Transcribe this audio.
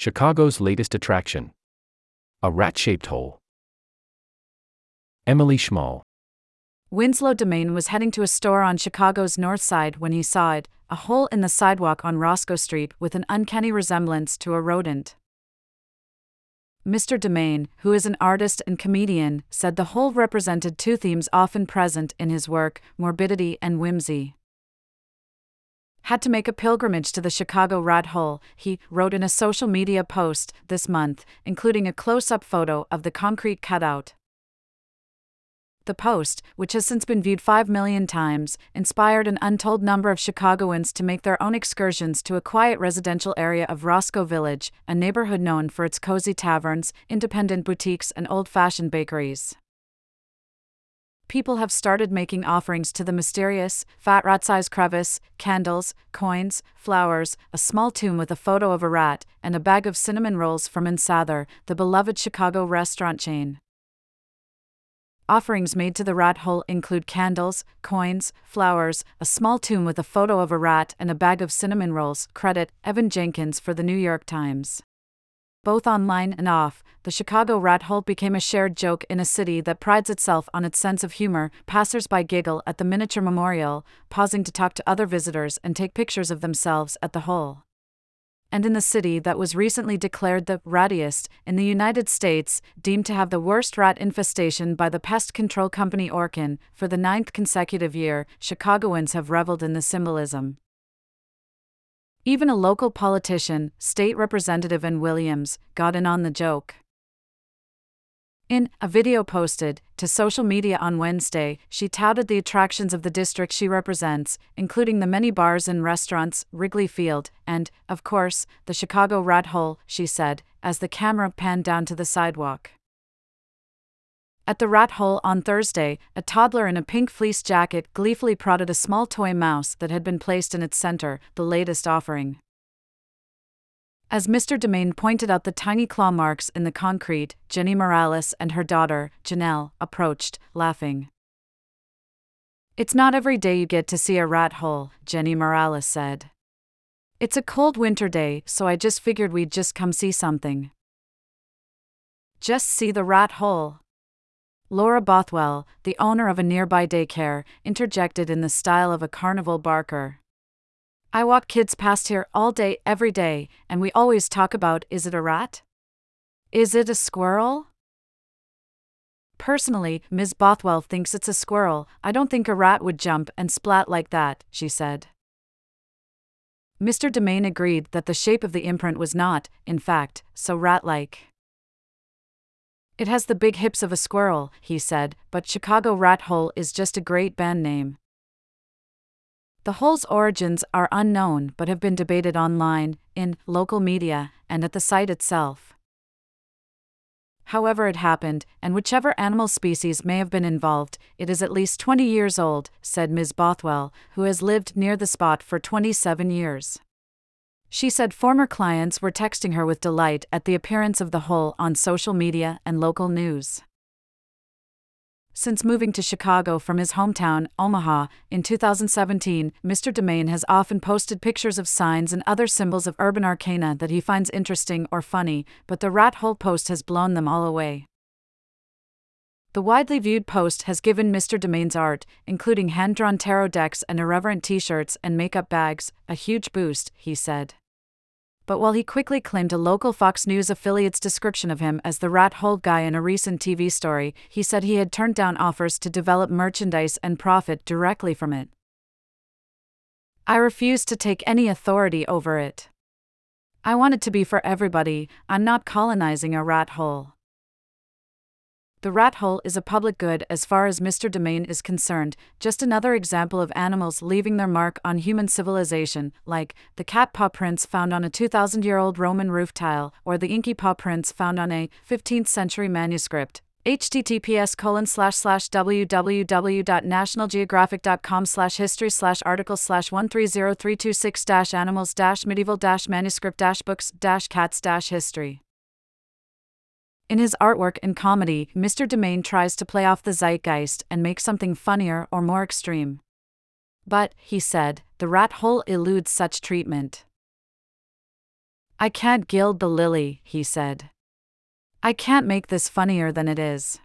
Chicago's latest attraction. A rat shaped hole. Emily Schmall. Winslow Dumaine was heading to a store on Chicago's north side when he saw it a hole in the sidewalk on Roscoe Street with an uncanny resemblance to a rodent. Mr. Dumaine, who is an artist and comedian, said the hole represented two themes often present in his work morbidity and whimsy. Had to make a pilgrimage to the Chicago rat hole, he wrote in a social media post this month, including a close up photo of the concrete cutout. The post, which has since been viewed 5 million times, inspired an untold number of Chicagoans to make their own excursions to a quiet residential area of Roscoe Village, a neighborhood known for its cozy taverns, independent boutiques, and old fashioned bakeries. People have started making offerings to the mysterious, fat rat sized crevice, candles, coins, flowers, a small tomb with a photo of a rat, and a bag of cinnamon rolls from Ann Sather, the beloved Chicago restaurant chain. Offerings made to the rat hole include candles, coins, flowers, a small tomb with a photo of a rat, and a bag of cinnamon rolls. Credit Evan Jenkins for the New York Times. Both online and off, the Chicago rat hole became a shared joke in a city that prides itself on its sense of humor. Passersby giggle at the miniature memorial, pausing to talk to other visitors and take pictures of themselves at the hole and in the city that was recently declared the rattiest in the United States, deemed to have the worst rat infestation by the pest control company Orkin, for the ninth consecutive year, Chicagoans have reveled in the symbolism. Even a local politician, state representative Ann Williams, got in on the joke. In a video posted to social media on Wednesday, she touted the attractions of the district she represents, including the many bars and restaurants, Wrigley Field, and, of course, the Chicago Rat Hole, she said, as the camera panned down to the sidewalk. At the rat hole on Thursday, a toddler in a pink fleece jacket gleefully prodded a small toy mouse that had been placed in its center, the latest offering. As Mr. Dumaine pointed out the tiny claw marks in the concrete, Jenny Morales and her daughter, Janelle, approached, laughing. It's not every day you get to see a rat hole, Jenny Morales said. It's a cold winter day, so I just figured we'd just come see something. Just see the rat hole. Laura Bothwell, the owner of a nearby daycare, interjected in the style of a carnival barker. I walk kids past here all day, every day, and we always talk about is it a rat? Is it a squirrel? Personally, Ms. Bothwell thinks it's a squirrel. I don't think a rat would jump and splat like that, she said. Mr. Dumaine agreed that the shape of the imprint was not, in fact, so rat like. It has the big hips of a squirrel, he said, but Chicago Rat Hole is just a great band name. The hole's origins are unknown but have been debated online, in local media, and at the site itself. However, it happened, and whichever animal species may have been involved, it is at least 20 years old, said Ms. Bothwell, who has lived near the spot for 27 years. She said former clients were texting her with delight at the appearance of the hole on social media and local news. Since moving to Chicago from his hometown, Omaha, in 2017, Mr. Dumaine has often posted pictures of signs and other symbols of urban arcana that he finds interesting or funny, but the rat hole post has blown them all away. The widely viewed post has given Mr. Dumaine's art, including hand drawn tarot decks and irreverent t shirts and makeup bags, a huge boost, he said but while he quickly claimed a local Fox News affiliate's description of him as the rat hole guy in a recent TV story, he said he had turned down offers to develop merchandise and profit directly from it. I refuse to take any authority over it. I want it to be for everybody, I'm not colonizing a rat hole. The rat hole is a public good as far as Mr. Dumaine is concerned, just another example of animals leaving their mark on human civilization, like the cat paw prints found on a 2,000 year old Roman roof tile, or the inky paw prints found on a 15th century manuscript. https colon slash slash www.nationalgeographic.com slash history slash article slash 130326 dash animals dash medieval dash manuscript dash books dash cats dash history in his artwork and comedy, Mr. Dumaine tries to play off the zeitgeist and make something funnier or more extreme. But, he said, the rat hole eludes such treatment. I can't gild the lily, he said. I can't make this funnier than it is.